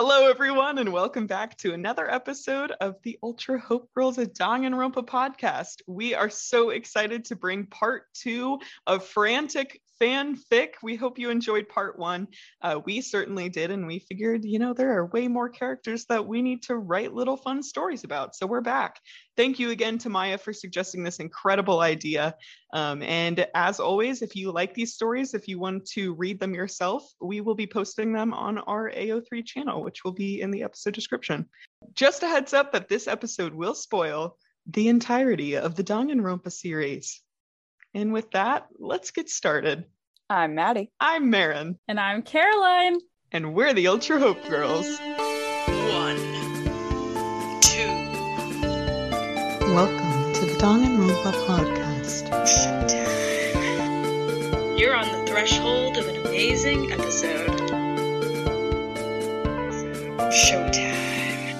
Hello, everyone, and welcome back to another episode of the Ultra Hope Girls at Danganronpa podcast. We are so excited to bring part two of Frantic fanfic. We hope you enjoyed part one. Uh, we certainly did, and we figured, you know, there are way more characters that we need to write little fun stories about. So we're back. Thank you again to Maya for suggesting this incredible idea. Um, and as always, if you like these stories, if you want to read them yourself, we will be posting them on our AO3 channel, which will be in the episode description. Just a heads up that this episode will spoil the entirety of the Danganronpa series. And with that, let's get started. I'm Maddie. I'm Marin. And I'm Caroline. And we're the Ultra Hope Girls. One, two. Welcome to the Danganronpa podcast. Showtime. You're on the threshold of an amazing episode. Showtime.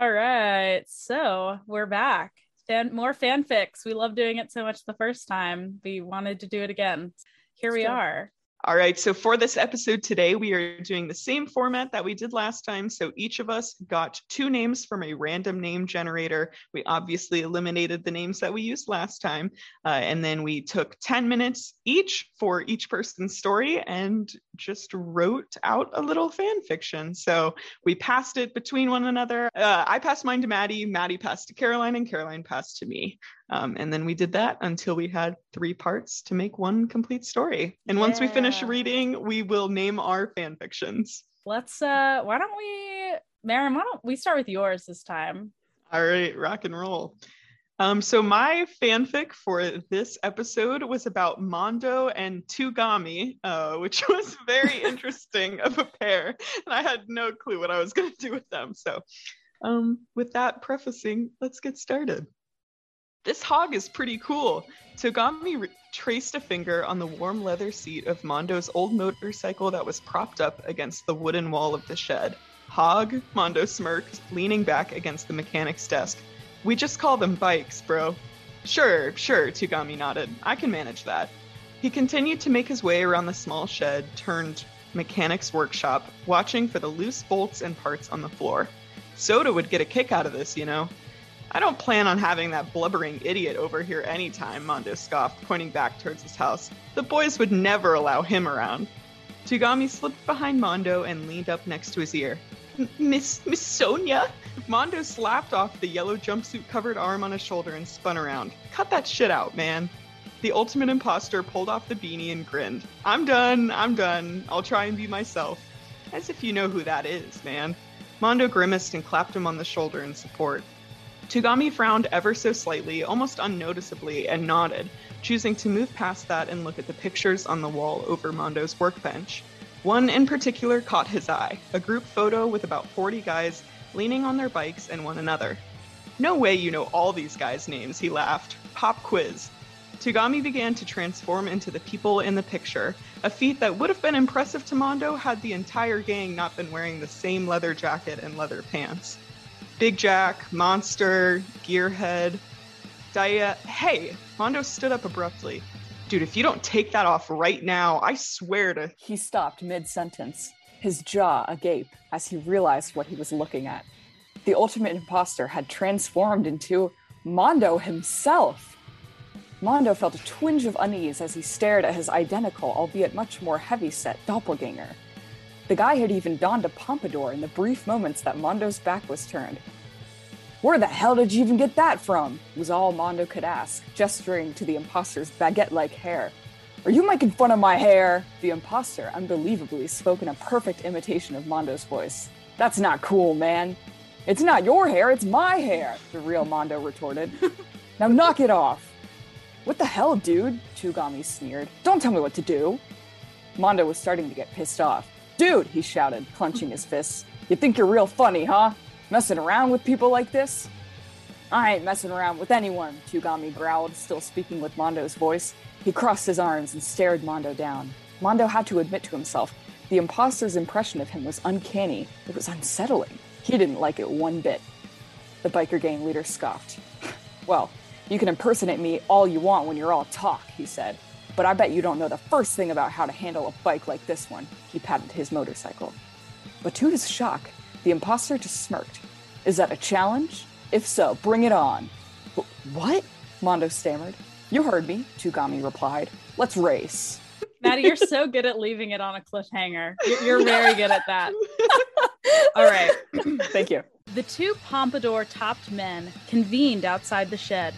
All right. So we're back. Fan, more fanfics. We love doing it so much the first time. We wanted to do it again. Here we are. All right, so for this episode today, we are doing the same format that we did last time. So each of us got two names from a random name generator. We obviously eliminated the names that we used last time. Uh, and then we took 10 minutes each for each person's story and just wrote out a little fan fiction. So we passed it between one another. Uh, I passed mine to Maddie, Maddie passed to Caroline, and Caroline passed to me. Um, and then we did that until we had three parts to make one complete story. And once we finish reading, we will name our fan fictions. Let's uh why don't we Marin, why don't we start with yours this time? All right, rock and roll. Um, so my fanfic for this episode was about Mondo and Togami, uh, which was very interesting of a pair, and I had no clue what I was going to do with them. So, um, with that prefacing, let's get started. This hog is pretty cool. Togami re- traced a finger on the warm leather seat of Mondo's old motorcycle that was propped up against the wooden wall of the shed. Hog, Mondo smirked, leaning back against the mechanic's desk. We just call them bikes, bro. Sure, sure, Togami nodded. I can manage that. He continued to make his way around the small shed turned mechanic's workshop, watching for the loose bolts and parts on the floor. Soda would get a kick out of this, you know. I don't plan on having that blubbering idiot over here anytime, Mondo scoffed, pointing back towards his house. The boys would never allow him around. Togami slipped behind Mondo and leaned up next to his ear. Miss Miss Sonia? Mondo slapped off the yellow jumpsuit covered arm on his shoulder and spun around. Cut that shit out, man. The ultimate imposter pulled off the beanie and grinned. I'm done, I'm done. I'll try and be myself. As if you know who that is, man. Mondo grimaced and clapped him on the shoulder in support. Togami frowned ever so slightly, almost unnoticeably, and nodded, choosing to move past that and look at the pictures on the wall over Mondo's workbench. One in particular caught his eye a group photo with about 40 guys leaning on their bikes and one another. No way you know all these guys' names, he laughed. Pop quiz. Togami began to transform into the people in the picture, a feat that would have been impressive to Mondo had the entire gang not been wearing the same leather jacket and leather pants. Big Jack, Monster, Gearhead, Daiya. Hey! Mondo stood up abruptly. Dude, if you don't take that off right now, I swear to. He stopped mid sentence, his jaw agape as he realized what he was looking at. The ultimate imposter had transformed into Mondo himself. Mondo felt a twinge of unease as he stared at his identical, albeit much more heavy-set doppelganger. The guy had even donned a pompadour in the brief moments that Mondo's back was turned. Where the hell did you even get that from? was all Mondo could ask, gesturing to the imposter's baguette like hair. Are you making fun of my hair? The imposter unbelievably spoke in a perfect imitation of Mondo's voice. That's not cool, man. It's not your hair, it's my hair, the real Mondo retorted. now knock it off. What the hell, dude? Togami sneered. Don't tell me what to do. Mondo was starting to get pissed off. Dude, he shouted, clenching his fists. You think you're real funny, huh? Messing around with people like this? I ain't messing around with anyone, Togami growled, still speaking with Mondo's voice. He crossed his arms and stared Mondo down. Mondo had to admit to himself the imposter's impression of him was uncanny. It was unsettling. He didn't like it one bit. The biker gang leader scoffed. well, you can impersonate me all you want when you're all talk, he said. But I bet you don't know the first thing about how to handle a bike like this one. He patted his motorcycle. But to his shock, the imposter just smirked. Is that a challenge? If so, bring it on. What? Mondo stammered. You heard me, Togami replied. Let's race. Maddie, you're so good at leaving it on a cliffhanger. You're, you're very good at that. All right. Thank you. The two pompadour topped men convened outside the shed.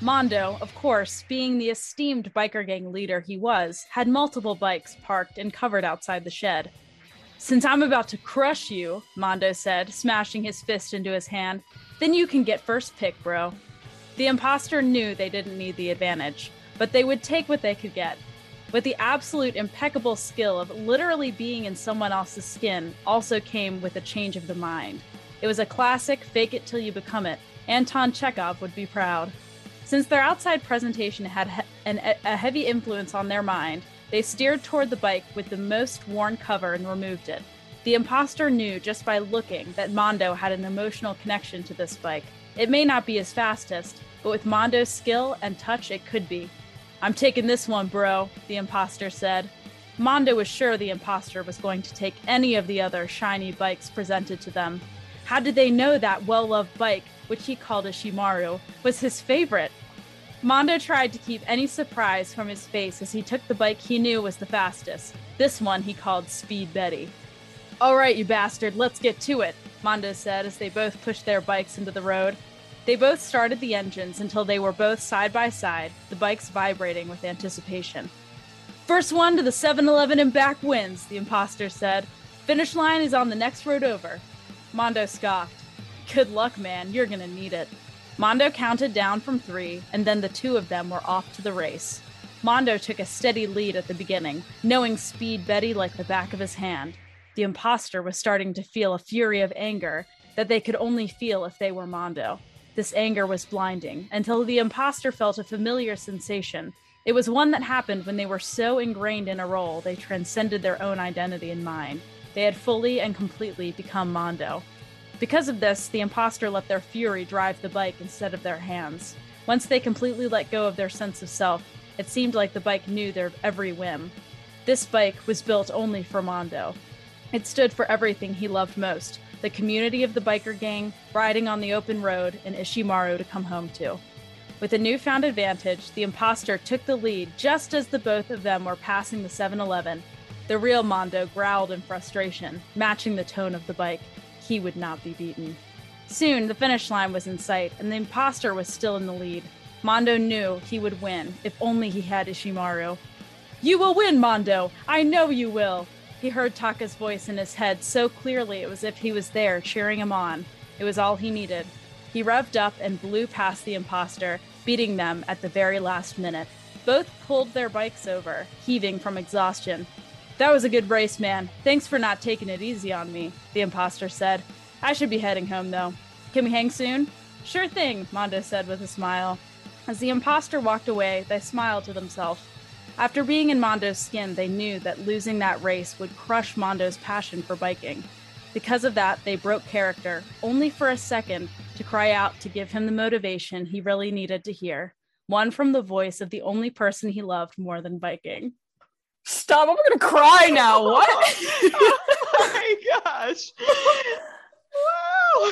Mondo, of course, being the esteemed biker gang leader he was, had multiple bikes parked and covered outside the shed. Since I'm about to crush you, Mondo said, smashing his fist into his hand, then you can get first pick, bro. The imposter knew they didn't need the advantage, but they would take what they could get. With the absolute impeccable skill of literally being in someone else's skin also came with a change of the mind. It was a classic fake it till you become it. Anton Chekhov would be proud. Since their outside presentation had an, a heavy influence on their mind, they steered toward the bike with the most worn cover and removed it. The imposter knew just by looking that Mondo had an emotional connection to this bike. It may not be his fastest, but with Mondo's skill and touch, it could be. I'm taking this one, bro, the imposter said. Mondo was sure the imposter was going to take any of the other shiny bikes presented to them. How did they know that well loved bike, which he called Ishimaru, was his favorite? Mondo tried to keep any surprise from his face as he took the bike he knew was the fastest. This one he called Speed Betty. All right, you bastard, let's get to it, Mondo said as they both pushed their bikes into the road. They both started the engines until they were both side by side, the bikes vibrating with anticipation. First one to the 7 Eleven and back wins, the imposter said. Finish line is on the next road over. Mondo scoffed. Good luck, man, you're gonna need it. Mondo counted down from three, and then the two of them were off to the race. Mondo took a steady lead at the beginning, knowing Speed Betty like the back of his hand. The imposter was starting to feel a fury of anger that they could only feel if they were Mondo. This anger was blinding until the imposter felt a familiar sensation. It was one that happened when they were so ingrained in a role they transcended their own identity and mind. They had fully and completely become Mondo. Because of this, the imposter let their fury drive the bike instead of their hands. Once they completely let go of their sense of self, it seemed like the bike knew their every whim. This bike was built only for Mondo. It stood for everything he loved most the community of the biker gang, riding on the open road, and Ishimaru to come home to. With a newfound advantage, the imposter took the lead just as the both of them were passing the 7 Eleven. The real Mondo growled in frustration, matching the tone of the bike. He would not be beaten. Soon, the finish line was in sight, and the imposter was still in the lead. Mondo knew he would win if only he had Ishimaru. You will win, Mondo! I know you will! He heard Taka's voice in his head so clearly it was as if he was there cheering him on. It was all he needed. He revved up and blew past the imposter, beating them at the very last minute. Both pulled their bikes over, heaving from exhaustion. That was a good race, man. Thanks for not taking it easy on me, the imposter said. I should be heading home, though. Can we hang soon? Sure thing, Mondo said with a smile. As the imposter walked away, they smiled to themselves. After being in Mondo's skin, they knew that losing that race would crush Mondo's passion for biking. Because of that, they broke character, only for a second, to cry out to give him the motivation he really needed to hear. One from the voice of the only person he loved more than biking. Stop, I'm gonna cry now. What? oh my gosh. Wow.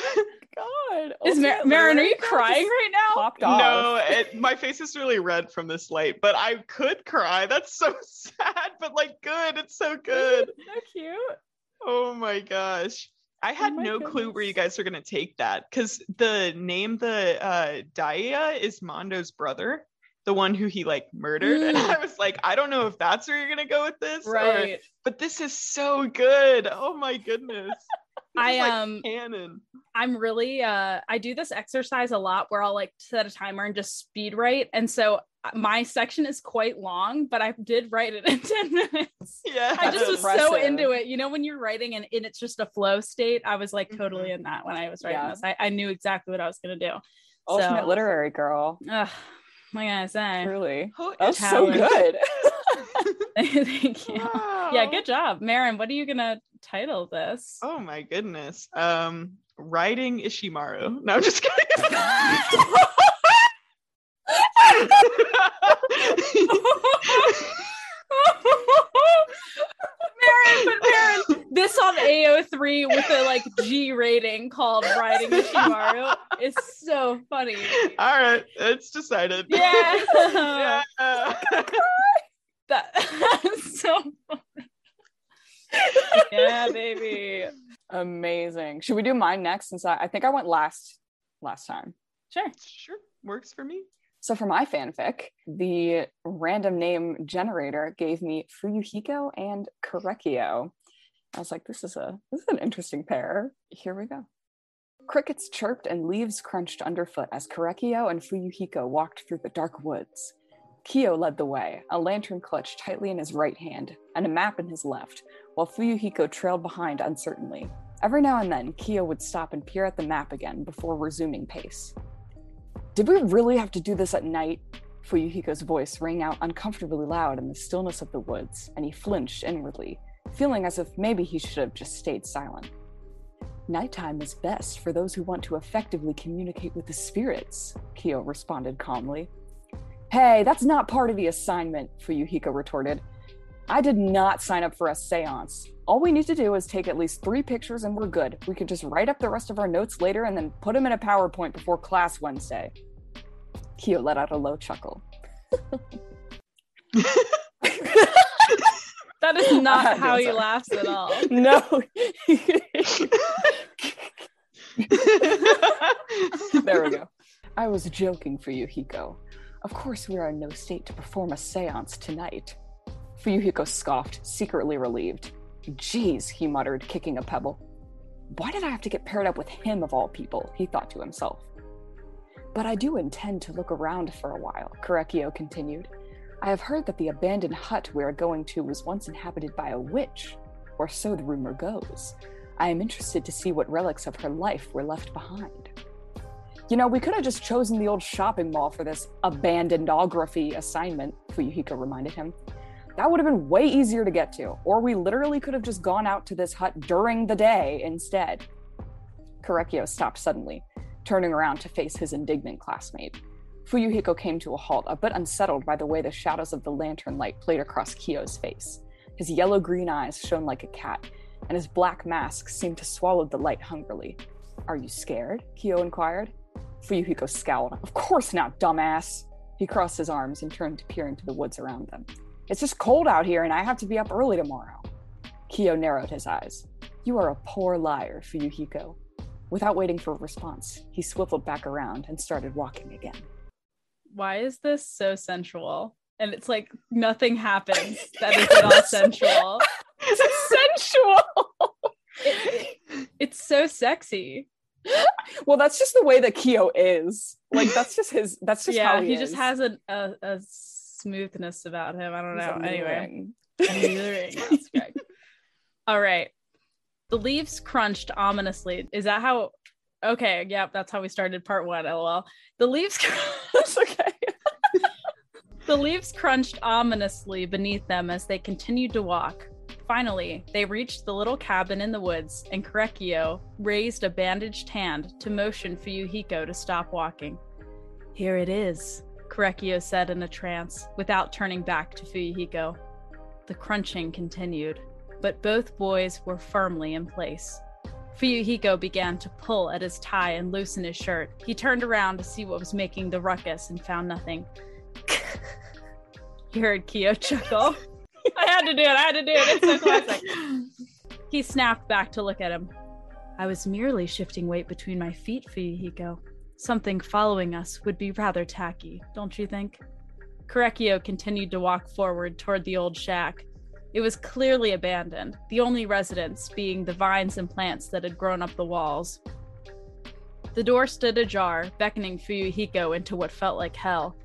God. Is Mar- Ultimate Marin, are you crying right now? Popped off. No, it, my face is really red from this light, but I could cry. That's so sad, but like good. It's so good. so cute. Oh my gosh. I had my no clue where you guys are going to take that because the name, the uh, Daiya, is Mondo's brother, the one who he like murdered. And Mm. I was like, I don't know if that's where you're going to go with this. or- Right. but this is so good. Oh my goodness. I is, like, um canon. I'm really uh I do this exercise a lot where I'll like set a timer and just speed write. And so uh, my section is quite long, but I did write it in 10 minutes. Yeah. I just was so into it. You know, when you're writing and, and it's just a flow state, I was like totally Mhm. in that when I was writing Yeah. this. I, I knew exactly what I was gonna do. Ultimate So- literary girl. Ugh, what can I say? Truly. Who That is was so good. Thank you. Wow. Yeah, good job. Marin, what are you gonna title this? Oh my goodness. Um, riding Ishimaru. No, I'm just kidding. AO3 with a like G rating called Riding Ishimaru is so funny. All right, it's decided. Yeah. yeah. That, that's so funny. yeah, baby. Amazing. Should we do mine next? Since I, I think I went last last time. Sure. Sure, works for me. So for my fanfic, the random name generator gave me Fuyuhiko and Korekiyo. I was like, this is a this is an interesting pair. Here we go. Crickets chirped and leaves crunched underfoot as Korekiyo and Fuyuhiko walked through the dark woods. Kyo led the way, a lantern clutched tightly in his right hand and a map in his left, while Fuyuhiko trailed behind uncertainly. Every now and then, Kyo would stop and peer at the map again before resuming pace. Did we really have to do this at night? Fuyuhiko's voice rang out uncomfortably loud in the stillness of the woods, and he flinched inwardly, feeling as if maybe he should have just stayed silent. Nighttime is best for those who want to effectively communicate with the spirits, Kyo responded calmly. Hey, that's not part of the assignment, Fuyuhiko retorted. I did not sign up for a seance. All we need to do is take at least three pictures and we're good. We can just write up the rest of our notes later and then put them in a PowerPoint before class Wednesday. Kyo let out a low chuckle. That is not how he laughs at all. no. there we go. I was joking Fuyuhiko. Of course, we are in no state to perform a seance tonight. Fuyuhiko scoffed, secretly relieved. Jeez, he muttered, kicking a pebble. Why did I have to get paired up with him of all people? He thought to himself. But I do intend to look around for a while, Korekiyo continued. I have heard that the abandoned hut we are going to was once inhabited by a witch, or so the rumor goes. I am interested to see what relics of her life were left behind. You know, we could have just chosen the old shopping mall for this abandonedography assignment, Fuyuhiko reminded him. That would have been way easier to get to, or we literally could have just gone out to this hut during the day instead. Korekiyo stopped suddenly, turning around to face his indignant classmate. Fuyuhiko came to a halt, a bit unsettled by the way the shadows of the lantern light played across Kyo's face. His yellow green eyes shone like a cat, and his black mask seemed to swallow the light hungrily. Are you scared? Kyo inquired. Fuyuhiko scowled. Of course not, dumbass. He crossed his arms and turned to peer into the woods around them. It's just cold out here and I have to be up early tomorrow. Kyo narrowed his eyes. You are a poor liar, Fuyuhiko. Without waiting for a response, he swiveled back around and started walking again. Why is this so sensual? And it's like nothing happens that is at all sensual. sensual. It- it's so sexy. well, that's just the way that Kyo is. Like that's just his. That's just yeah, how he, he, just has a, a, a smoothness about him. I don't He's know. Anyway. alluring. Alluring, that's correct. All right. The leaves crunched ominously. Is that how? Okay, yep, that's how we started part one. LOL. The leaves, okay. the leaves crunched ominously beneath them as they continued to walk. Finally, they reached the little cabin in the woods, and Korekiyo raised a bandaged hand to motion for Yuhiko to stop walking. Here it is, Korekiyo said in a trance, without turning back to Fuyuhiko. The crunching continued, but both boys were firmly in place. Fuyuhiko began to pull at his tie and loosen his shirt. He turned around to see what was making the ruckus and found nothing. he heard Kyo chuckle. I had to do it. I had to do it. It's so classic. He snapped back to look at him. I was merely shifting weight between my feet, Fuyuhiko. Something following us would be rather tacky, don't you think? Korekiyo continued to walk forward toward the old shack. It was clearly abandoned, the only residence being the vines and plants that had grown up the walls. The door stood ajar, beckoning Fuyuhiko into what felt like hell,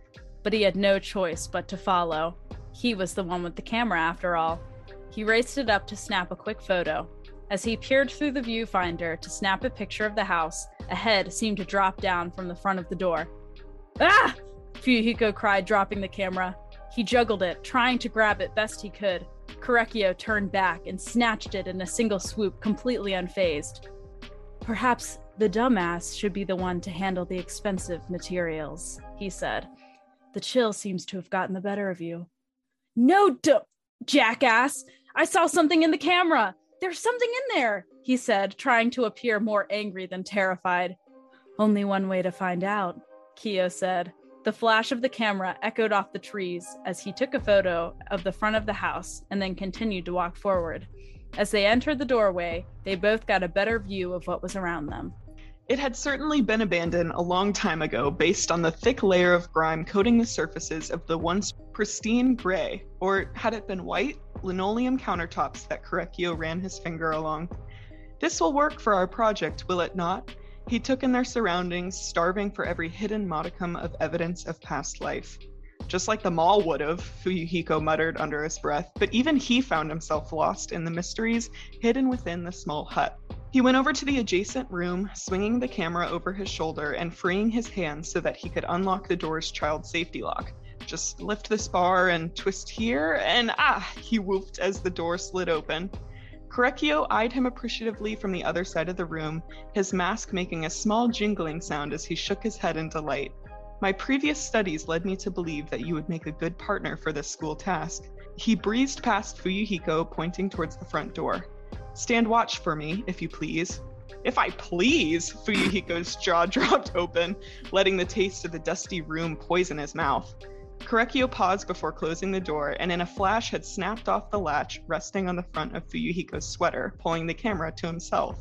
but he had no choice but to follow. He was the one with the camera, after all. He raised it up to snap a quick photo. As he peered through the viewfinder to snap a picture of the house, a head seemed to drop down from the front of the door. Ah! Fuyuhiko cried, dropping the camera. He juggled it, trying to grab it best he could. Korekiyo turned back and snatched it in a single swoop, completely unfazed. Perhaps the dumbass should be the one to handle the expensive materials, he said. The chill seems to have gotten the better of you. No, du- jackass! I saw something in the camera! there's something in there, he said, trying to appear more angry than terrified. Only one way to find out, Keo said. The flash of the camera echoed off the trees as he took a photo of the front of the house and then continued to walk forward. As they entered the doorway, they both got a better view of what was around them. It had certainly been abandoned a long time ago based on the thick layer of grime coating the surfaces of the once pristine gray, or had it been white, linoleum countertops that Korekiyo ran his finger along. This will work for our project, will it not? He took in their surroundings, starving for every hidden modicum of evidence of past life. Just like the mall would have, Fuyuhiko muttered under his breath, but even he found himself lost in the mysteries hidden within the small hut. He went over to the adjacent room, swinging the camera over his shoulder and freeing his hand so that he could unlock the door's child safety lock. Just lift this bar and twist here, and ah, he whooped as the door slid open. Korekiyo eyed him appreciatively from the other side of the room, his mask making a small jingling sound as he shook his head in delight. My previous studies led me to believe that you would make a good partner for this school task. He breezed past Fuyuhiko, pointing towards the front door. Stand watch for me, if you please. If I please, Fuyuhiko's jaw dropped open, letting the taste of the dusty room poison his mouth. Korekiyo paused before closing the door and in a flash had snapped off the latch resting on the front of Fuyuhiko's sweater, pulling the camera to himself.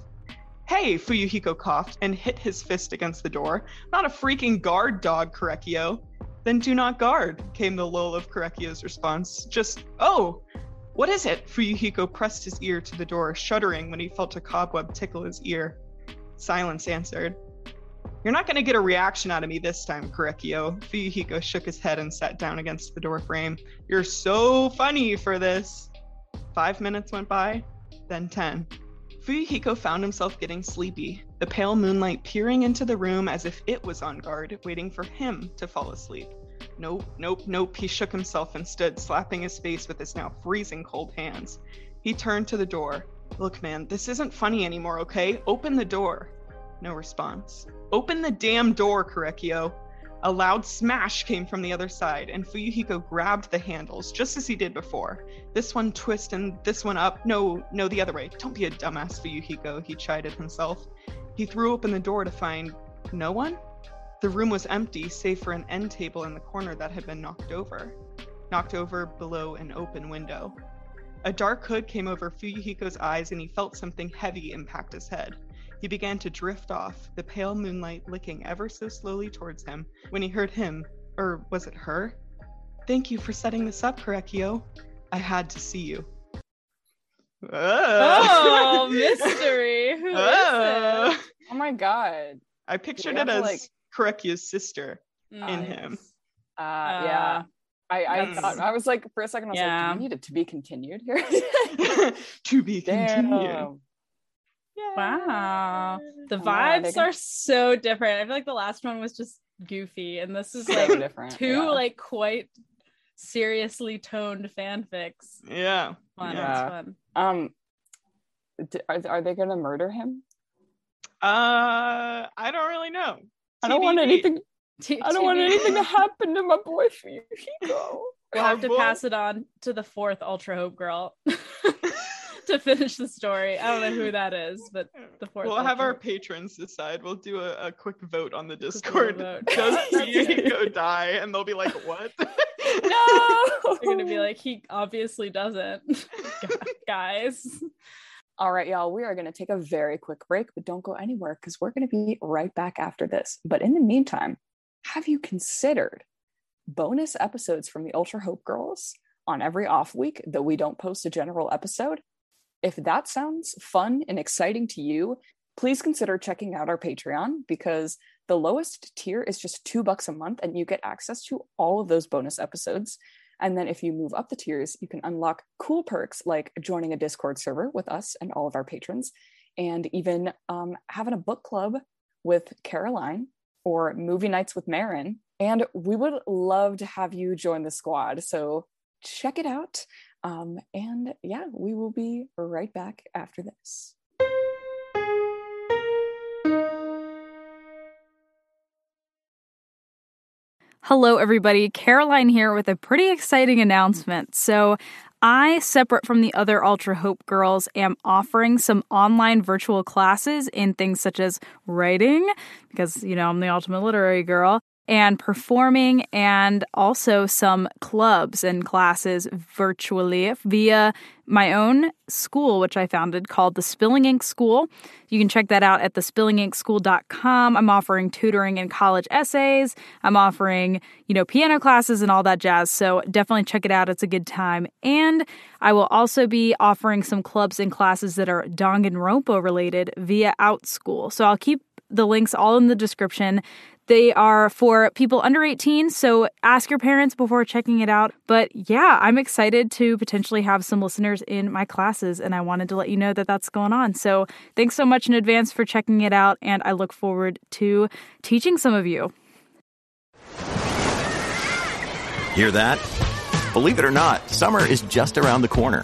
Hey, Fuyuhiko coughed and hit his fist against the door. Not a freaking guard dog, Korekiyo. Then do not guard, came the lull of Korekiyo's response. Just, oh, what is it? Fuyuhiko pressed his ear to the door, shuddering when he felt a cobweb tickle his ear. Silence answered. You're not going to get a reaction out of me this time, Korekiyo. Fuyuhiko shook his head and sat down against the doorframe. You're so funny for this. Five minutes went by, then ten. Fuyuhiko found himself getting sleepy, the pale moonlight peering into the room as if it was on guard, waiting for him to fall asleep. Nope, nope, nope. He shook himself and stood, slapping his face with his now freezing cold hands. He turned to the door. Look, man, this isn't funny anymore, okay? Open the door. No response. Open the damn door, Korekiyo. A loud smash came from the other side, and Fuyuhiko grabbed the handles, just as he did before. This one twist and this one up. No, no, the other way. Don't be a dumbass, Fuyuhiko, he chided himself. He threw open the door to find no one? The room was empty, save for an end table in the corner that had been knocked over. Knocked over below an open window. A dark hood came over Fuyuhiko's eyes, and he felt something heavy impact his head. He began to drift off, the pale moonlight licking ever so slowly towards him, when he heard him, or was it her? Thank you for setting this up, Korekiyo. I had to see you. Oh, mystery. Who is Oh. it? Oh my god. I pictured it as like- Korekiyo's sister in him. Uh, yeah. I, I Yes. thought I was like for a second I was Yeah. like, do we need it to be continued here? to be continued. Damn. Wow. The I know, I vibes are so different. I feel like the last one was just goofy, and this is So like different. two yeah. like quite seriously toned fanfics. Yeah. Fun, Yeah. it's fun. um d- are, are they gonna murder him? Uh, I don't really know. I don't want anything T- I don't want anything to happen to my boy Fuyuhiko. We'll have to pass it on to the fourth Ultra Hope girl to finish the story. I don't know who that is, but the fourth. We'll have our patrons decide. We'll do a, a quick vote on the Discord. vote. Does That's Fuyuhiko die? And they'll be like, what? no. They're gonna be like, he obviously doesn't, guys. All right, y'all, we are going to take a very quick break, but don't go anywhere because we're going to be right back after this. But in the meantime, have you considered bonus episodes from the Ultra Hope Girls on every off week that we don't post a general episode? If that sounds fun and exciting to you, please consider checking out our Patreon because the lowest tier is just two bucks a month and you get access to all of those bonus episodes. And then if you move up the tiers, you can unlock cool perks like joining a Discord server with us and all of our patrons, and even um, having a book club with Caroline or movie nights with Marin. And we would love to have you join the squad. So check it out. Um, and yeah, we will be right back after this. Hello, everybody. Caroline here with a pretty exciting announcement. So, I, separate from the other Ultra Hope girls, am offering some online virtual classes in things such as writing, because, you know, I'm the ultimate literary girl, and performing, and also some clubs and classes virtually via my own school, which I founded called the Spilling Ink School. You can check that out at thespillinginkschool.com. I'm offering tutoring and college essays. I'm offering, you know, piano classes and all that jazz. So definitely check it out. It's a good time. And I will also be offering some clubs and classes that are Danganronpa related via Outschool. So I'll keep the links all in the description. They are for people under 18, so ask your parents before checking it out. But yeah, I'm excited to potentially have some listeners in my classes, and I wanted to let you know that that's going on. So thanks so much in advance for checking it out, and I look forward to teaching some of you. Hear that? Believe it or not, summer is just around the corner.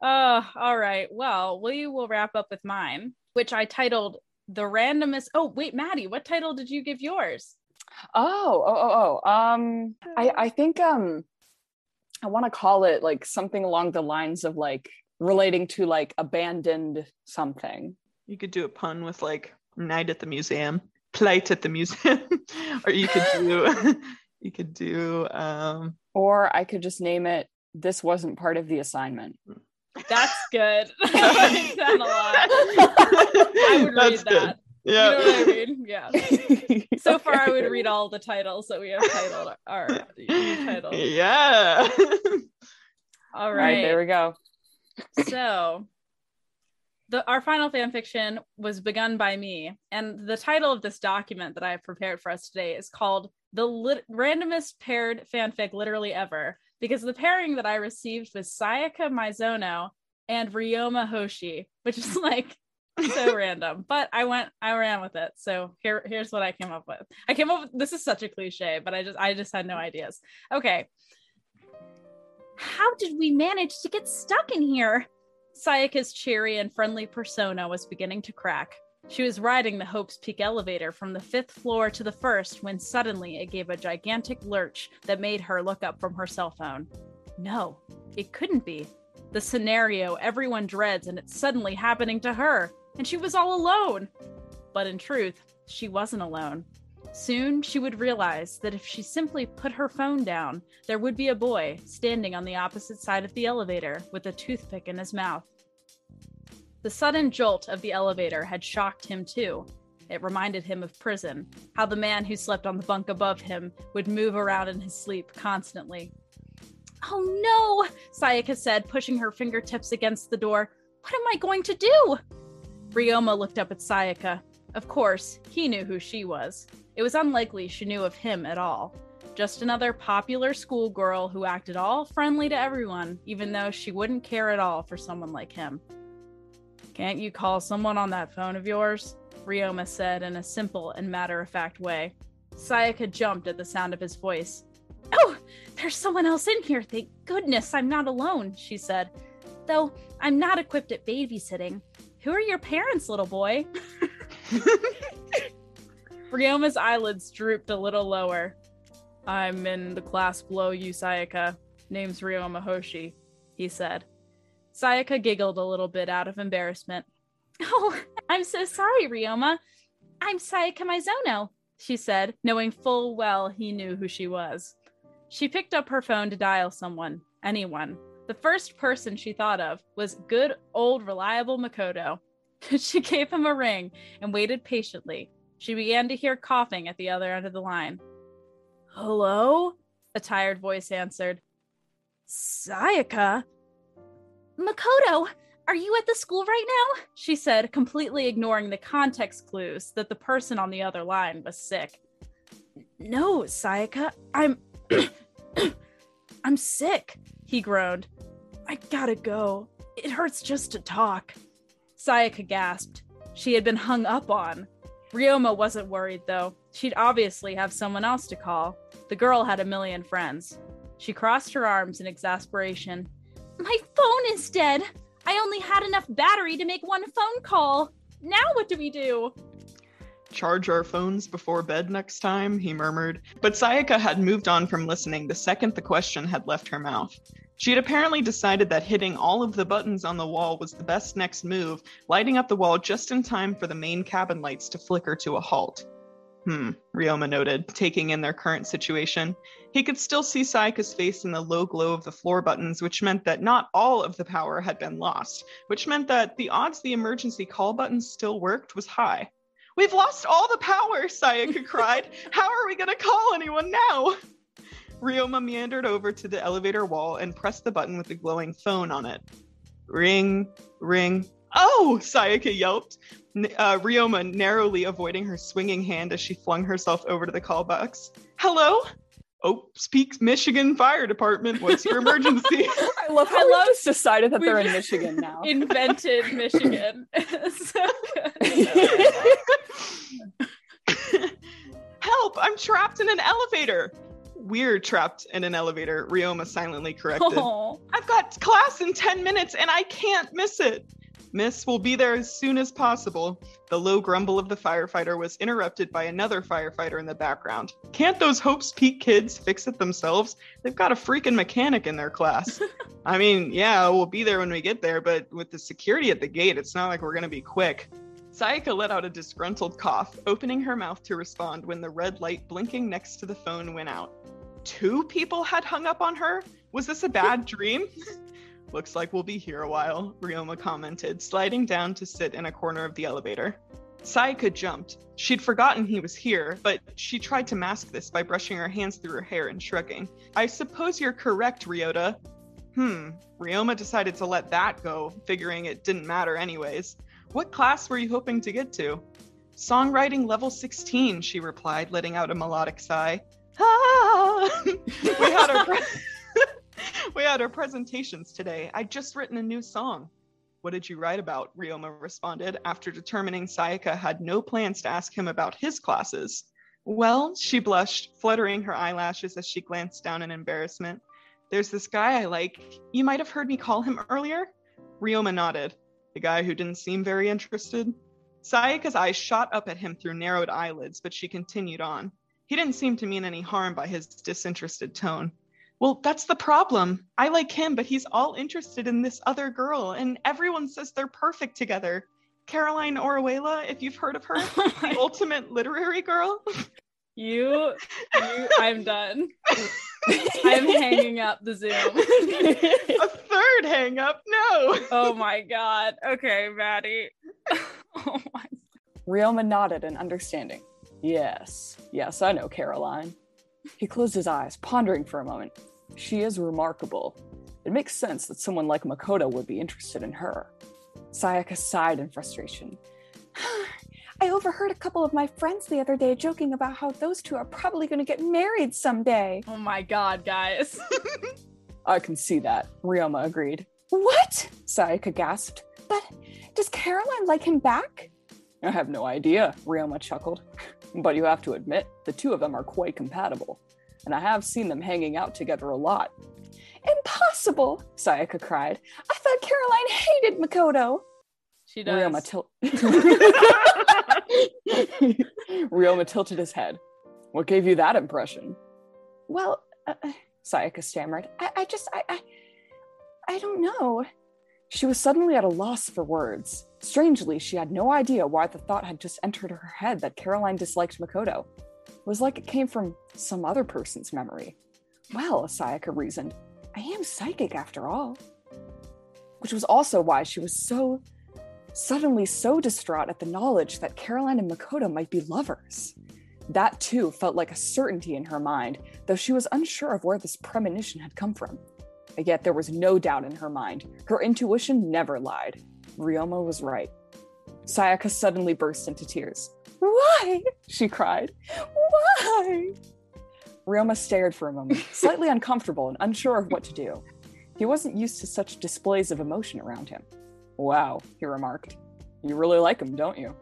Oh, all right. Well, we will wrap up with mine, which I titled The Randomest. Oh, wait, Maddie, what title did you give yours? Oh, oh, oh, oh. Um, I, I think um, I want to call it like something along the lines of like relating to like abandoned something. You could do a pun with like night at the museum, plight at the museum, or you could do you could do um Or I could just name it. This wasn't part of the assignment. That's good. I like that a lot. I would read That's good. that. yeah. You know what I mean? Yeah. So far, I would read all the titles that we have titled our titles. Yeah. All All right, right. there we go. so the our final fan fiction was begun by me and the title of this document that i have prepared for us today is called the lit- randomest paired fanfic literally ever because the pairing that i received was sayaka maizono and ryoma hoshi which is like so random. But i went i ran with it. So here here's what i came up with. I came up with this is such a cliche but i just i just had no ideas. Okay. How did we manage to get stuck in here? Sayaka's cheery and friendly persona was beginning to crack. She was riding the Hope's Peak elevator from the fifth floor to the first when suddenly it gave a gigantic lurch that made her look up from her cell phone. No, it couldn't be. The scenario everyone dreads, and it's suddenly happening to her, and she was all alone. But in truth, she wasn't alone. Soon she would realize that if she simply put her phone down, there would be a boy standing on the opposite side of the elevator with a toothpick in his mouth. The sudden jolt of the elevator had shocked him too. It reminded him of prison, how the man who slept on the bunk above him would move around in his sleep constantly. Oh no, Sayaka said, pushing her fingertips against the door. What am I going to do? Ryoma looked up at Sayaka. Of course, he knew who she was. It was unlikely she knew of him at all. Just another popular schoolgirl who acted all friendly to everyone, even though she wouldn't care at all for someone like him. Can't you call someone on that phone of yours? Ryoma said in a simple and matter of fact way. Sayaka jumped at the sound of his voice. Oh, there's someone else in here. Thank goodness I'm not alone, she said. Though I'm not equipped at babysitting. Who are your parents, little boy? Ryoma's eyelids drooped a little lower. I'm in the class below you, Sayaka. Name's Ryoma Hoshi, he said. Sayaka giggled a little bit out of embarrassment. Oh, I'm so sorry, Ryoma. I'm Sayaka Maizono, she said, knowing full well he knew who she was. She picked up her phone to dial someone, anyone. The first person she thought of was good old reliable Makoto. she gave him a ring and waited patiently. She began to hear coughing at the other end of the line. Hello? A tired voice answered. Sayaka? Makoto, are you at the school right now? She said, completely ignoring the context clues that the person on the other line was sick. No, Sayaka, I'm. I'm sick, he groaned. I gotta go. It hurts just to talk. Sayaka gasped. She had been hung up on. Ryoma wasn't worried, though. She'd obviously have someone else to call. The girl had a million friends. She crossed her arms in exasperation. My phone is dead. I only had enough battery to make one phone call. Now what do we do? Charge our phones before bed next time, he murmured. But Sayaka had moved on from listening the second the question had left her mouth. She had apparently decided that hitting all of the buttons on the wall was the best next move, lighting up the wall just in time for the main cabin lights to flicker to a halt. Hmm, Ryoma noted, taking in their current situation. He could still see Sayaka's face in the low glow of the floor buttons, which meant that not all of the power had been lost, which meant that the odds the emergency call buttons still worked was high. We've lost all the power, Sayaka cried. How are we going to call anyone now? Ryoma meandered over to the elevator wall and pressed the button with the glowing phone on it. Ring, ring. Oh, Sayaka yelped, uh, Ryoma narrowly avoiding her swinging hand as she flung herself over to the call box. Hello? Oh, speaks Michigan Fire Department. What's your emergency? I love how I love just decided that they're in Michigan now. Invented Michigan. Help! I'm trapped in an elevator. We're trapped in an elevator, Ryoma silently corrected. Aww. I've got class in 10 minutes and I can't miss it. Miss will be there as soon as possible. The low grumble of the firefighter was interrupted by another firefighter in the background. Can't those Hope's Peak kids fix it themselves? They've got a freaking mechanic in their class. I mean, yeah, we'll be there when we get there, but with the security at the gate, it's not like we're gonna be quick. Sayaka let out a disgruntled cough, opening her mouth to respond when the red light blinking next to the phone went out. Two people had hung up on her? Was this a bad dream? Looks like we'll be here a while, Ryoma commented, sliding down to sit in a corner of the elevator. Sayaka jumped. She'd forgotten he was here, but she tried to mask this by brushing her hands through her hair and shrugging. I suppose you're correct, Ryota. Hmm, Ryoma decided to let that go, figuring it didn't matter anyways. What class were you hoping to get to? Songwriting level 16, she replied, letting out a melodic sigh. Ah! we had pre- we had our presentations today. I'd just written a new song. What did you write about? Ryoma responded after determining Sayaka had no plans to ask him about his classes. Well, she blushed, fluttering her eyelashes as she glanced down in embarrassment. There's this guy I like. You might have heard me call him earlier? Ryoma nodded the guy who didn't seem very interested. Sayaka's eyes shot up at him through narrowed eyelids, but she continued on. He didn't seem to mean any harm by his disinterested tone. Well, that's the problem. I like him, but he's all interested in this other girl, and everyone says they're perfect together. Caroline Orihuela, if you've heard of her, the ultimate literary girl. You, you I'm done. I'm hanging up the Zoom. a third hang up? No. Oh my god. Okay, Maddie. oh my. Ryoma nodded in understanding. Yes, yes, I know Caroline. He closed his eyes, pondering for a moment. She is remarkable. It makes sense that someone like Makoto would be interested in her. Sayaka sighed in frustration. I overheard a couple of my friends the other day joking about how those two are probably going to get married someday. Oh my god, guys. I can see that, Ryoma agreed. What? Sayaka gasped. But does Caroline like him back? I have no idea, Ryoma chuckled. But you have to admit, the two of them are quite compatible. And I have seen them hanging out together a lot. Impossible, Sayaka cried. I thought Caroline hated Makoto. She does. Ryoma, til- Ryoma tilted his head. What gave you that impression? Well, uh, uh, Sayaka stammered. I, I just, I, I, I don't know. She was suddenly at a loss for words. Strangely, she had no idea why the thought had just entered her head that Caroline disliked Makoto. It was like it came from some other person's memory. Well, Sayaka reasoned, I am psychic after all. Which was also why she was so suddenly so distraught at the knowledge that Caroline and Makoto might be lovers. That too felt like a certainty in her mind, though she was unsure of where this premonition had come from. Yet there was no doubt in her mind. Her intuition never lied. Ryoma was right. Sayaka suddenly burst into tears. Why? she cried. Why? Ryoma stared for a moment, slightly uncomfortable and unsure of what to do. He wasn't used to such displays of emotion around him. Wow, he remarked. You really like him, don't you?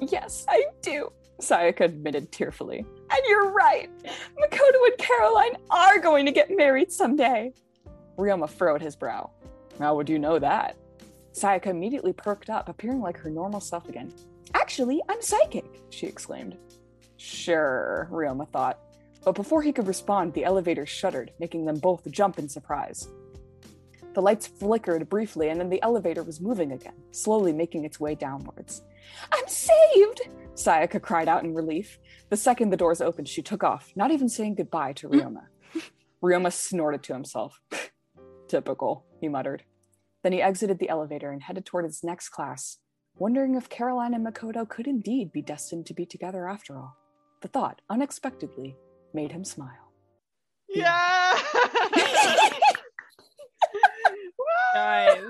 Yes, I do, Sayaka admitted tearfully. And you're right. Makoto and Caroline are going to get married someday. Ryoma furrowed his brow. How would you know that? Sayaka immediately perked up, appearing like her normal self again. Actually, I'm psychic, she exclaimed. Sure, Ryoma thought. But before he could respond, the elevator shuddered, making them both jump in surprise. The lights flickered briefly, and then the elevator was moving again, slowly making its way downwards. I'm saved! Sayaka cried out in relief. The second the doors opened, she took off, not even saying goodbye to Ryoma. Ryoma snorted to himself. Typical, he muttered. Then he exited the elevator and headed toward his next class, wondering if Caroline and Makoto could indeed be destined to be together after all. The thought, unexpectedly, made him smile. Yeah. Guys.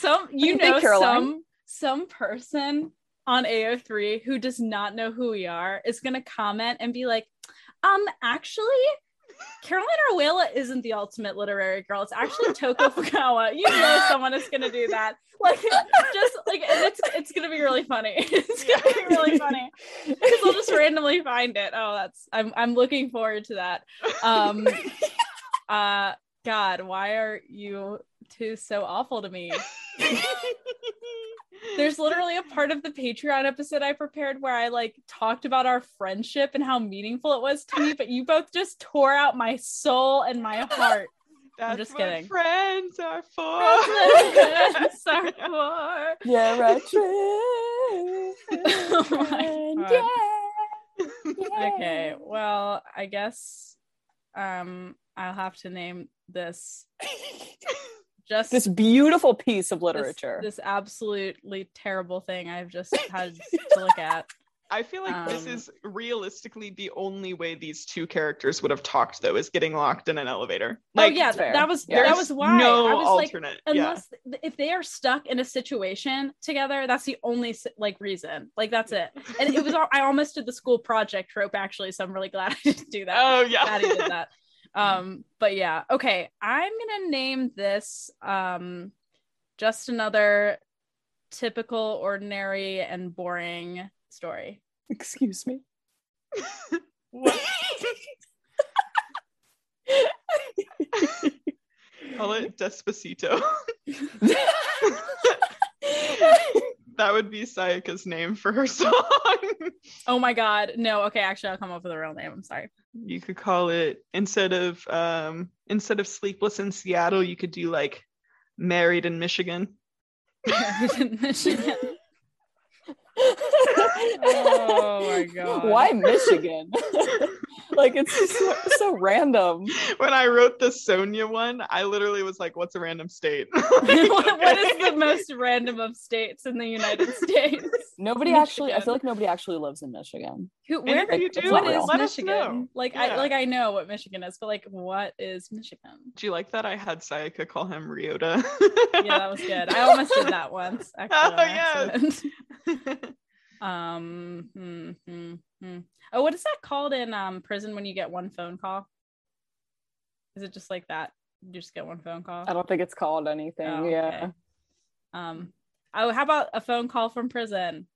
Some you you know Caroline? some some person on AO3 who does not know who we are is gonna comment and be like, um, actually, Caroline Arwela isn't the ultimate literary girl. It's actually Toko Fukawa. You know someone is gonna do that. Like just like it's it's gonna be really funny. It's gonna be really funny. Because they'll just randomly find it. Oh, that's I'm I'm looking forward to that. Um uh God, why are you two so awful to me? There's literally a part of the Patreon episode I prepared where I like talked about our friendship and how meaningful it was to me, but you both just tore out my soul and my heart. That's I'm just what kidding. friends are for. Sorry for. You're a true Oh my friend, God. yeah. yeah. Okay, well, I guess um I'll have to name this just This beautiful piece of literature. This, absolutely terrible thing I've just had to look at. I feel like this Um, is realistically the only way these two characters would have talked, though, is getting locked in an elevator. oh yeah, that was Yeah. that was there's why no I was like, alternate. yeah. unless if they are stuck in a situation together, that's the only like reason. Like that's it. And it was all, I almost did the school project trope actually, so I'm really glad I didn't do that. Oh yeah. glad he did that. Um, but yeah, okay. I'm gonna name this um just another typical, ordinary, and boring story. Excuse me. What? Call it Despacito. that would be Sayaka's name for her song. Oh my god, no. Okay, actually, I'll come up with a real name. I'm sorry. you could call it instead of um instead of Sleepless in Seattle, you could do like Married in Michigan. Married in Michigan. Oh my god. Why Michigan? like it's just so, so random. When I wrote the Sonia one, I literally was like, "What's a random state?" what, what is the most random of states in the United States? Nobody actually. I feel like nobody actually lives in Michigan. Who, where if you It's do, what not is let Michigan? Like Yeah. I like I know what Michigan is, but like what is Michigan? Do you like that? I had Sayaka call him Ryota. Yeah, that was good. I almost did that once. Actually, Oh, on yes. accident. Um. hmm, hmm, hmm. Oh, what is that called in um prison when you get one phone call? Is it just like that? You just get one phone call. I don't think it's called anything. Oh, yeah. okay. Um. Oh, how about a phone call from prison?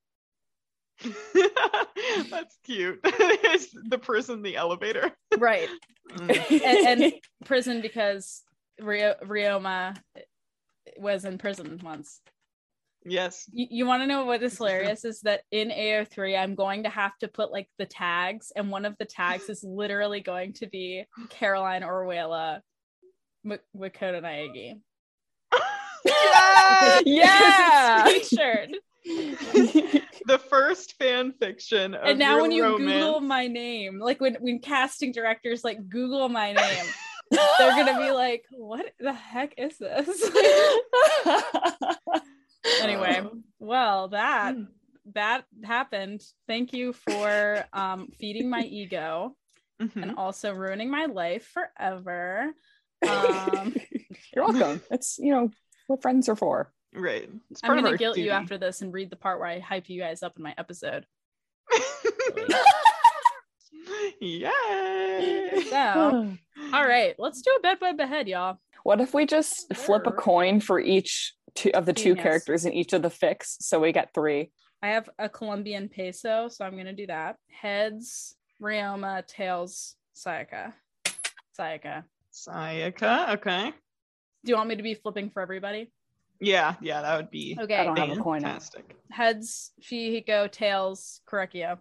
That's cute. Is the prison the elevator? Right. Mm. And, and prison because Rio, Ryoma was in prison once. Yes. You, you want to know what is This is true. hilarious is that in AO3, I'm going to have to put like the tags, and one of the tags is literally going to be Caroline Orwella M- Makoto Naegi. Yes! Yeah. Featured. the first fan fiction of and now real when you romance. Google my name, like when, when casting directors like Google my name, they're gonna be like, what the heck is this? anyway, well, that Hmm. that happened. Thank you for um feeding my ego Mhm. and also ruining my life forever. Um You're welcome. It's you know what friends are for. Right. It's I'm gonna our guilt you after this and read the part where I hype you guys up in my episode. Yay! So, all right, let's do a bed by behead, y'all. What if we just flip a coin for each two of the two Genius. characters in each of the fix. so we get three? I have a Colombian peso, so I'm gonna do that. Heads, Ryoma, tails, Sayaka. Sayaka. Sayaka. Okay. Do you want me to be flipping for everybody? Yeah, yeah, that would be Okay. I don't have a coin out. fantastic. Heads, Fuyuhiko, tails, Korekiyo.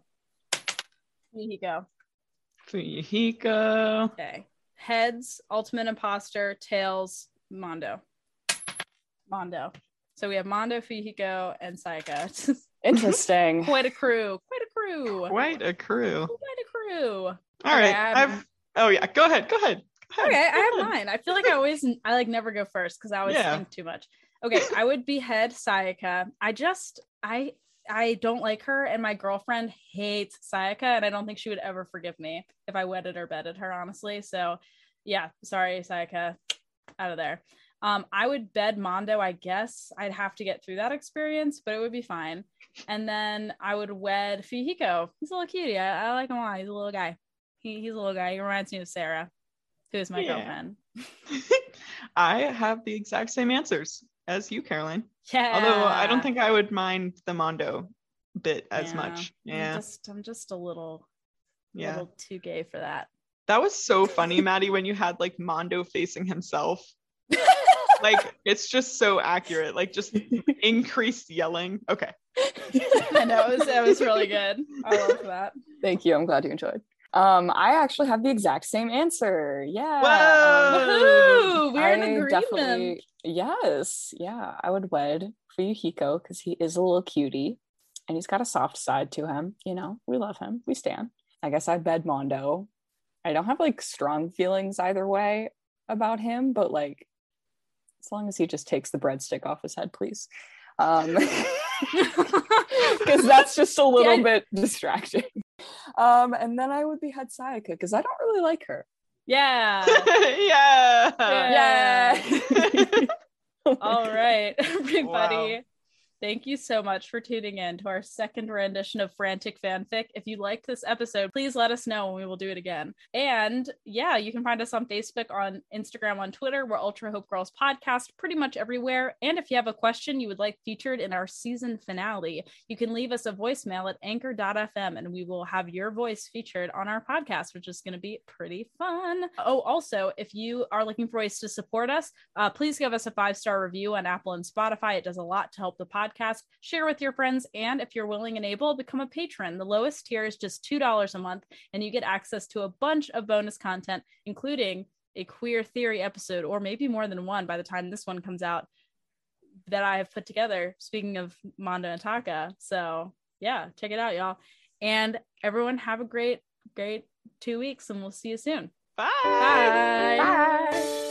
Fihiko. Fuyuhiko. Okay. Heads, Ultimate Imposter, tails, Mondo. Mondo. So we have Mondo, Fuyuhiko, and Sayaka. Interesting. quite a crew. Quite a crew. Quite a crew. Quite a crew. All right. I'm- I've. Oh yeah. Go ahead. Go ahead. Go ahead. Okay, I have ahead. mine. I feel like I always I like never go first because I always Yeah. think too much. Okay, I would behead Sayaka. I just I I don't like her, and my girlfriend hates Sayaka, and I don't think she would ever forgive me if I wedded or bedded her, honestly. So yeah, sorry, Sayaka, out of there. Um, I would bed Mondo, I guess. I'd have to get through that experience, but it would be fine. And then I would wed Fuyuhiko. He's a little cutie. I, I like him a lot. He's a little guy. He, he's a little guy. He reminds me of Sarah, who is my Yeah. girlfriend. I have the exact same answers as you, Caroline. Yeah. Although I don't think I would mind the Mondo bit as Yeah. much. I'm Yeah. just I'm just a little Yeah. little too gay for that. That was so funny, Maddie, when you had like Mondo facing himself. Like it's just so accurate. Like just increased yelling. Okay. I know it was it was really good. I love that. Thank you. I'm glad you enjoyed. Um, I actually have the exact same answer. Yeah. Whoa! um, We're in agreement. definitely- yes, yeah, I would wed for Fuyuhiko because he is a little cutie and he's got a soft side to him. You know, we love him. We stand. I guess I bed Mondo. I don't have like strong feelings either way about him, but like as long as he just takes the breadstick off his head, please. Um because that's just a little Yeah. bit distracting. Um, and then I would be head Sayaka because I don't really like her. Yeah. yeah. Yeah. Oh All right, everybody. Wow. Thank you so much for tuning in to our second rendition of Frantic Fanfic. If you liked this episode, please let us know and we will do it again. And yeah, you can find us on Facebook, on Instagram, on Twitter. We're Ultra Hope Girls Podcast pretty much everywhere. And if you have a question you would like featured in our season finale, you can leave us a voicemail at anchor.fm and we will have your voice featured on our podcast, which is going to be pretty fun. Oh, also, if you are looking for ways to support us, uh, please give us a five star review on Apple and Spotify. It does a lot to help the podcast. Share with your friends, and if you're willing and able, become a patron. The lowest tier is just $2 a month, and you get access to a bunch of bonus content, including a queer theory episode, or maybe more than one by the time this one comes out that I have put together. Speaking of Mondo and Taka. So, yeah, check it out, y'all. And everyone, have a great, great two weeks, and we'll see you soon. Bye. Bye. Bye.